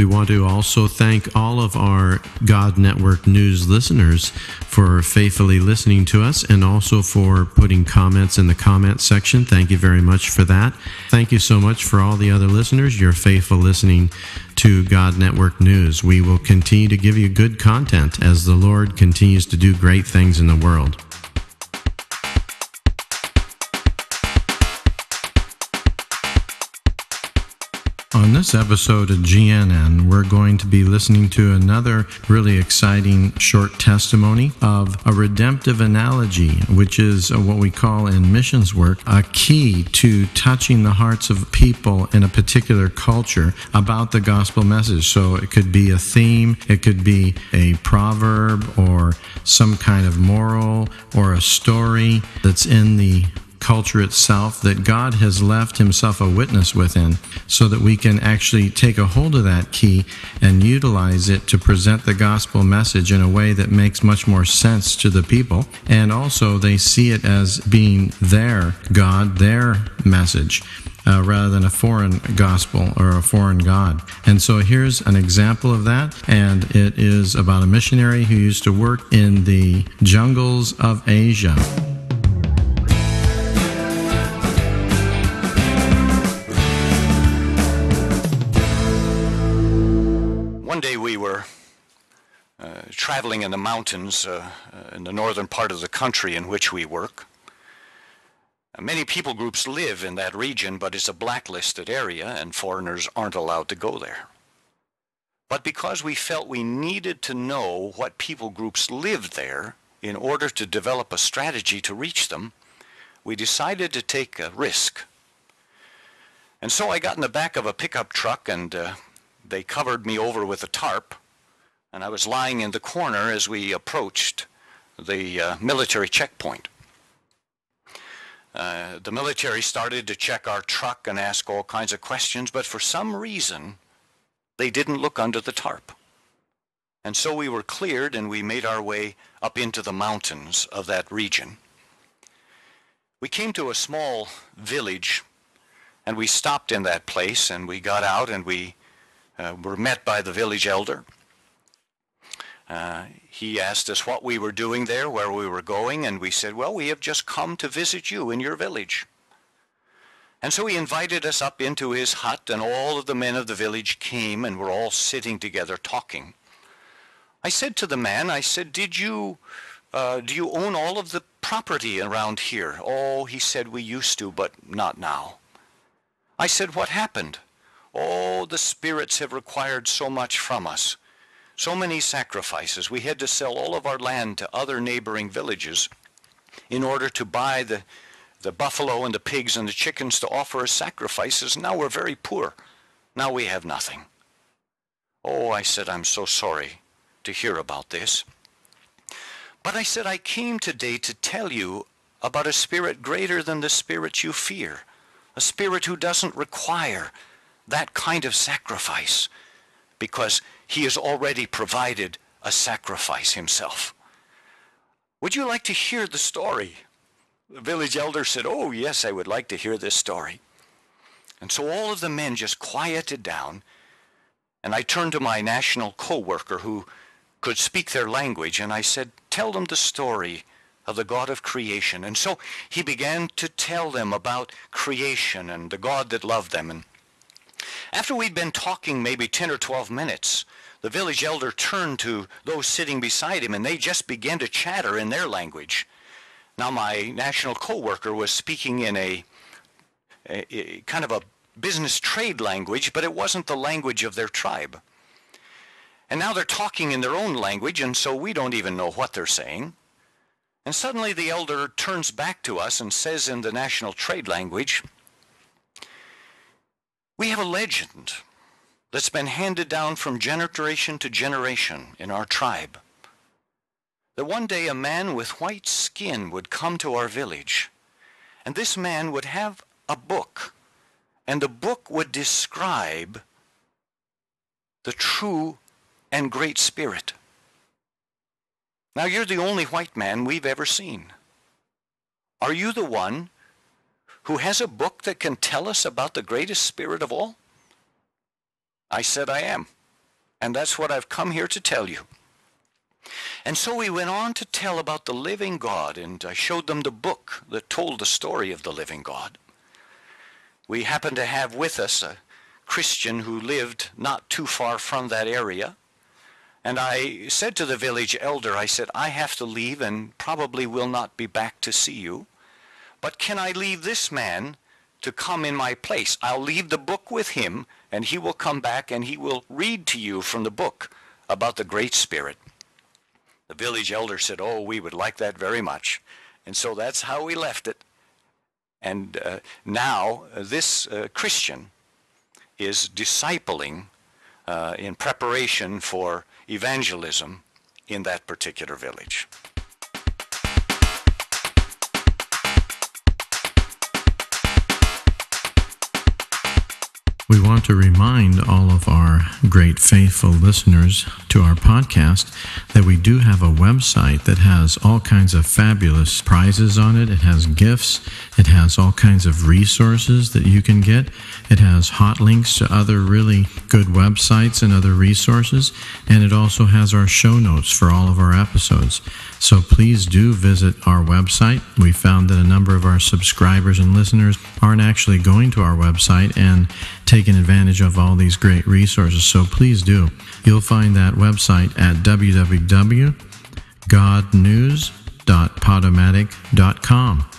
We want to also thank all of our God Network News listeners for faithfully listening to us and also for putting comments in the comment section. Thank you very much for that. Thank you so much for all the other listeners, your faithful listening to God Network News. We will continue to give you good content as the Lord continues to do great things in the world. On this episode of GNN, we're going to be listening to another really exciting short testimony of a redemptive analogy, which is uh, what we call in missions work a key to touching the hearts of people in a particular culture about the gospel message. So it could be a theme, it could be a proverb or some kind of moral or a story that's in the culture itself that God has left Himself a witness within so that we can actually take a hold of that key and utilize it to present the gospel message in a way that makes much more sense to the people. And also, they see it as being their God, their message. Uh, rather than a foreign gospel or a foreign God. And so here's an example of that, and it is about a missionary who used to work in the jungles of Asia. Traveling in the mountains uh, uh, in the northern part of the country in which we work. Uh, many people groups live in that region, but it's a blacklisted area and foreigners aren't allowed to go there. But because we felt we needed to know what people groups lived there in order to develop a strategy to reach them, we decided to take a risk. And so I got in the back of a pickup truck and uh, they covered me over with a tarp, and I was lying in the corner as we approached the uh, military checkpoint. Uh, the military started to check our truck and ask all kinds of questions, but for some reason, they didn't look under the tarp. And so we were cleared and we made our way up into the mountains of that region. We came to a small village and we stopped in that place and we got out and we uh, were met by the village elder. Uh, he asked us what we were doing there, where we were going, and we said, Well, we have just come to visit you in your village. And so he invited us up into his hut, and all of the men of the village came and were all sitting together talking. I said to the man, I said, Did you, uh, do you own all of the property around here? Oh, he said, We used to, but not now. I said, What happened? Oh, the spirits have required so much from us. So many sacrifices. We had to sell all of our land to other neighboring villages in order to buy the, the buffalo and the pigs and the chickens to offer as sacrifices. Now we're very poor. Now we have nothing. Oh, I said, I'm so sorry to hear about this. But I said, I came today to tell you about a spirit greater than the spirit you fear, a spirit who doesn't require that kind of sacrifice because he has already provided a sacrifice himself. Would you like to hear the story? The village elder said, Oh, yes, I would like to hear this story. And so all of the men just quieted down, and I turned to my national co-worker who could speak their language, and I said, Tell them the story of the God of creation. And so he began to tell them about creation and the God that loved them. And After we'd been talking maybe 10 or 12 minutes, the village elder turned to those sitting beside him and they just began to chatter in their language. Now my national co-worker was speaking in a, a, a kind of a business trade language, but it wasn't the language of their tribe. And now they're talking in their own language, and so we don't even know what they're saying. And suddenly the elder turns back to us and says in the national trade language, We have a legend that's been handed down from generation to generation in our tribe. That one day a man with white skin would come to our village, and this man would have a book, and the book would describe the true and Great Spirit. Now, you're the only white man we've ever seen. Are you the one who has a book that can tell us about the greatest spirit of all? I said, I am. And that's what I've come here to tell you. And so we went on to tell about the living God, and I showed them the book that told the story of the living God. We happened to have with us a Christian who lived not too far from that area, and I said to the village elder, I said, I have to leave and probably will not be back to see you. But can I leave this man to come in my place? I'll leave the book with him, and he will come back and he will read to you from the book about the Great Spirit. The village elder said, Oh, we would like that very much. And so that's how we left it. And uh, now uh, this uh, Christian is discipling uh, in preparation for evangelism in that particular village. We want to remind all of our great faithful listeners to our podcast that we do have a website that has all kinds of fabulous prizes on it. It has gifts. It has all kinds of resources that you can get. It has hot links to other really good websites and other resources. And it also has our show notes for all of our episodes. So please do visit our website. We found that a number of our subscribers and listeners aren't actually going to our website and taking advantage of all these great resources. So please do. You'll find that website at www.godnews.podomatic.com.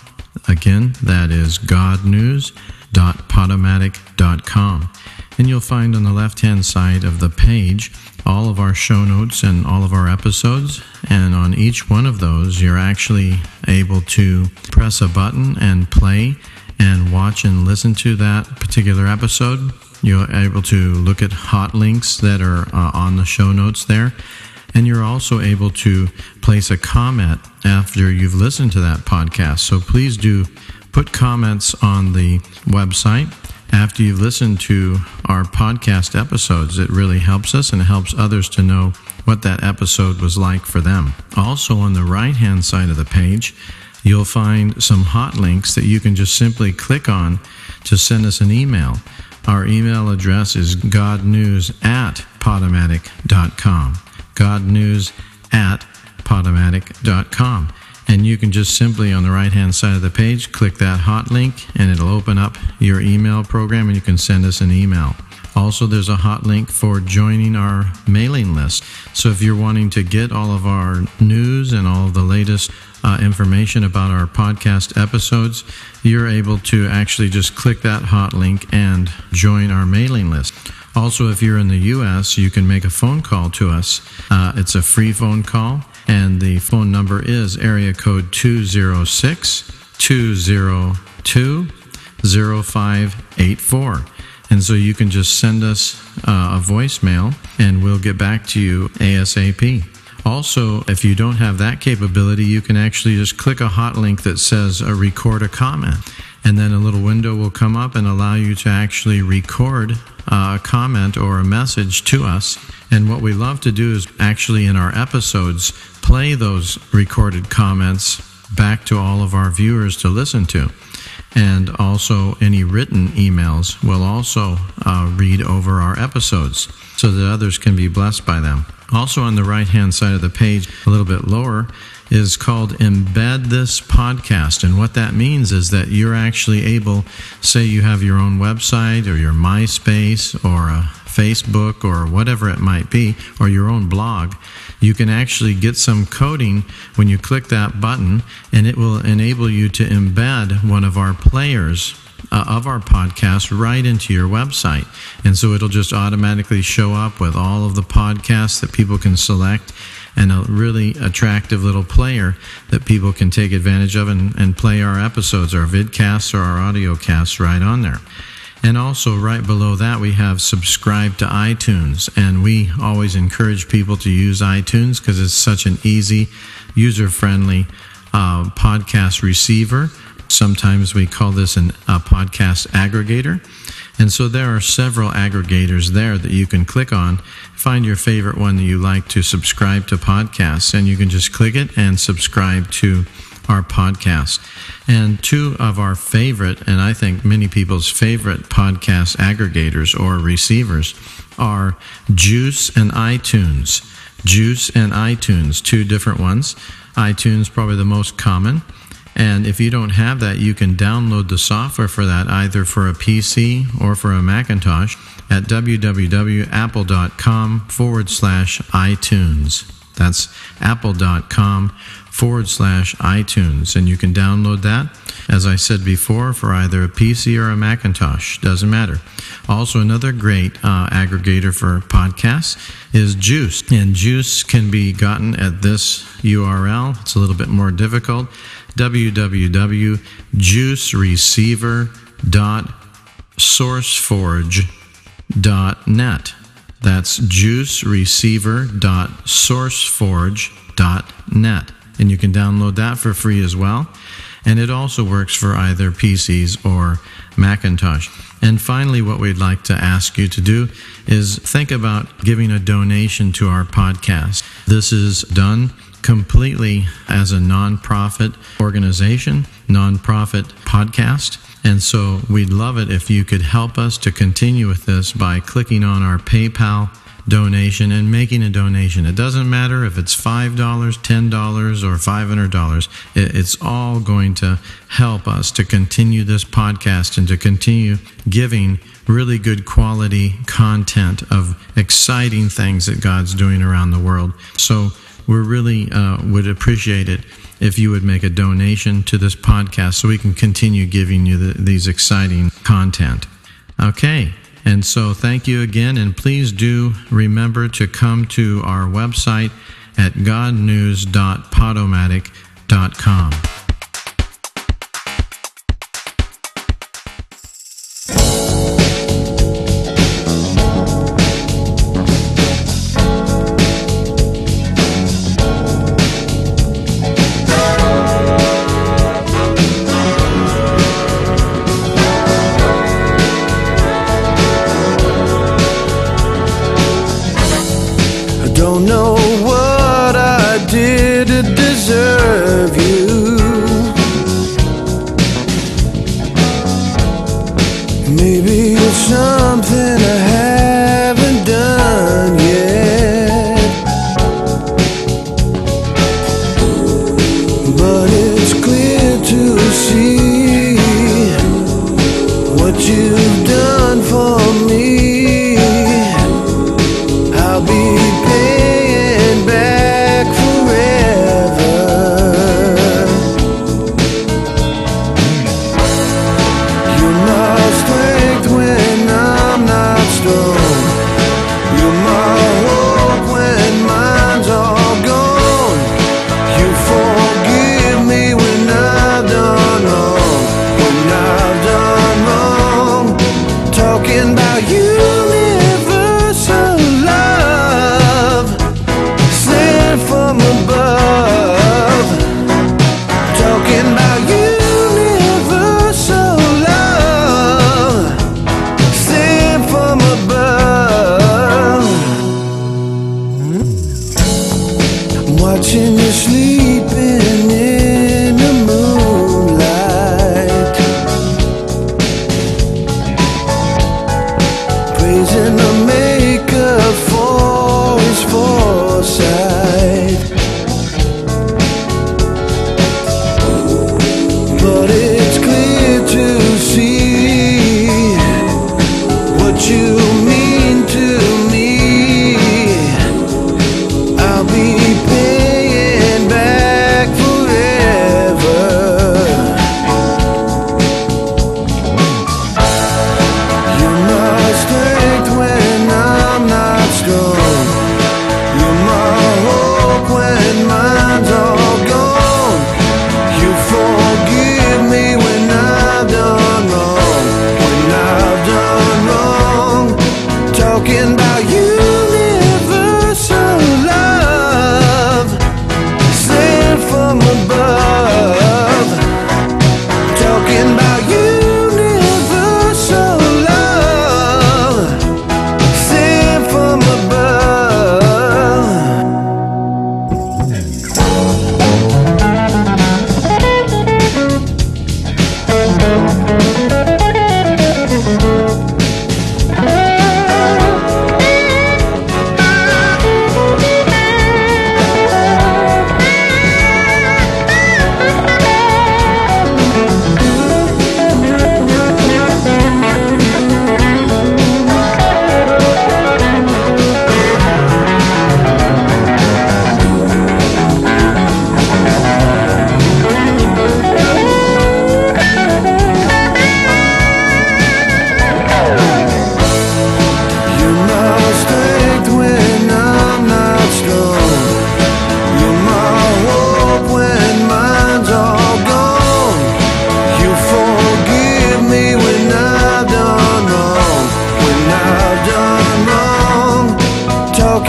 Again, that is godnews.podomatic.com. And you'll find on the left hand side of the page all of our show notes and all of our episodes. And on each one of those, you're actually able to press a button and play and watch and listen to that particular episode. You're able to look at hot links that are uh, on the show notes there. And you're also able to place a comment after you've listened to that podcast. So please do put comments on the website after you've listened to our podcast episodes. It really helps us and helps others to know what that episode was like for them. Also, on the right hand side of the page, you'll find some hot links that you can just simply click on to send us an email. Our email address is godnews at podomatic.com. Godnews at podomatic.com. And you can just simply on the right hand side of the page click that hot link and it'll open up your email program and you can send us an email. Also, there's a hot link for joining our mailing list. So if you're wanting to get all of our news and all of the latest uh, information about our podcast episodes, you're able to actually just click that hot link and join our mailing list. Also, if you're in the U.S., you can make a phone call to us. Uh, it's a free phone call, and the phone number is area code 206 202 0584. And so you can just send us uh, a voicemail and we'll get back to you ASAP. Also, if you don't have that capability, you can actually just click a hot link that says uh, record a comment. And then a little window will come up and allow you to actually record uh, a comment or a message to us. And what we love to do is actually in our episodes play those recorded comments back to all of our viewers to listen to and also any written emails will also uh, read over our episodes so that others can be blessed by them. Also, on the right hand side of the page, a little bit lower, is called Embed This Podcast. And what that means is that you're actually able, say you have your own website or your MySpace or a Facebook or whatever it might be, or your own blog, you can actually get some coding when you click that button, and it will enable you to embed one of our players uh, of our podcast right into your website. And so it'll just automatically show up with all of the podcasts that people can select and a really attractive little player that people can take advantage of and, and play our episodes, our vidcasts or our audio casts right on there. And also, right below that, we have subscribe to iTunes. And we always encourage people to use iTunes because it's such an easy, user friendly uh, podcast receiver. Sometimes we call this an, a podcast aggregator. And so there are several aggregators there that you can click on, find your favorite one that you like to subscribe to podcasts, and you can just click it and subscribe to our podcast. And two of our favorite, and I think many people's favorite podcast aggregators or receivers are Juice and iTunes. Juice and iTunes, two different ones. iTunes, probably the most common. And if you don't have that, you can download the software for that either for a PC or for a Macintosh at www.apple.com forward slash iTunes. That's apple.com forward slash iTunes. And you can download that, as I said before, for either a PC or a Macintosh. Doesn't matter. Also, another great uh, aggregator for podcasts is Juice. And Juice can be gotten at this URL. It's a little bit more difficult www.juicereceiver.sourceforge.net. That's juicereceiver.sourceforge.net. And you can download that for free as well. And it also works for either PCs or Macintosh. And finally, what we'd like to ask you to do is think about giving a donation to our podcast. This is done completely as a nonprofit organization, nonprofit podcast. And so we'd love it if you could help us to continue with this by clicking on our PayPal donation and making a donation. It doesn't matter if it's $5, $10, or $500. It's all going to help us to continue this podcast and to continue giving really good quality content of exciting things that God's doing around the world. So we really uh, would appreciate it if you would make a donation to this podcast so we can continue giving you the, these exciting content. Okay, and so thank you again, and please do remember to come to our website at godnews.podomatic.com.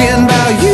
talking about you.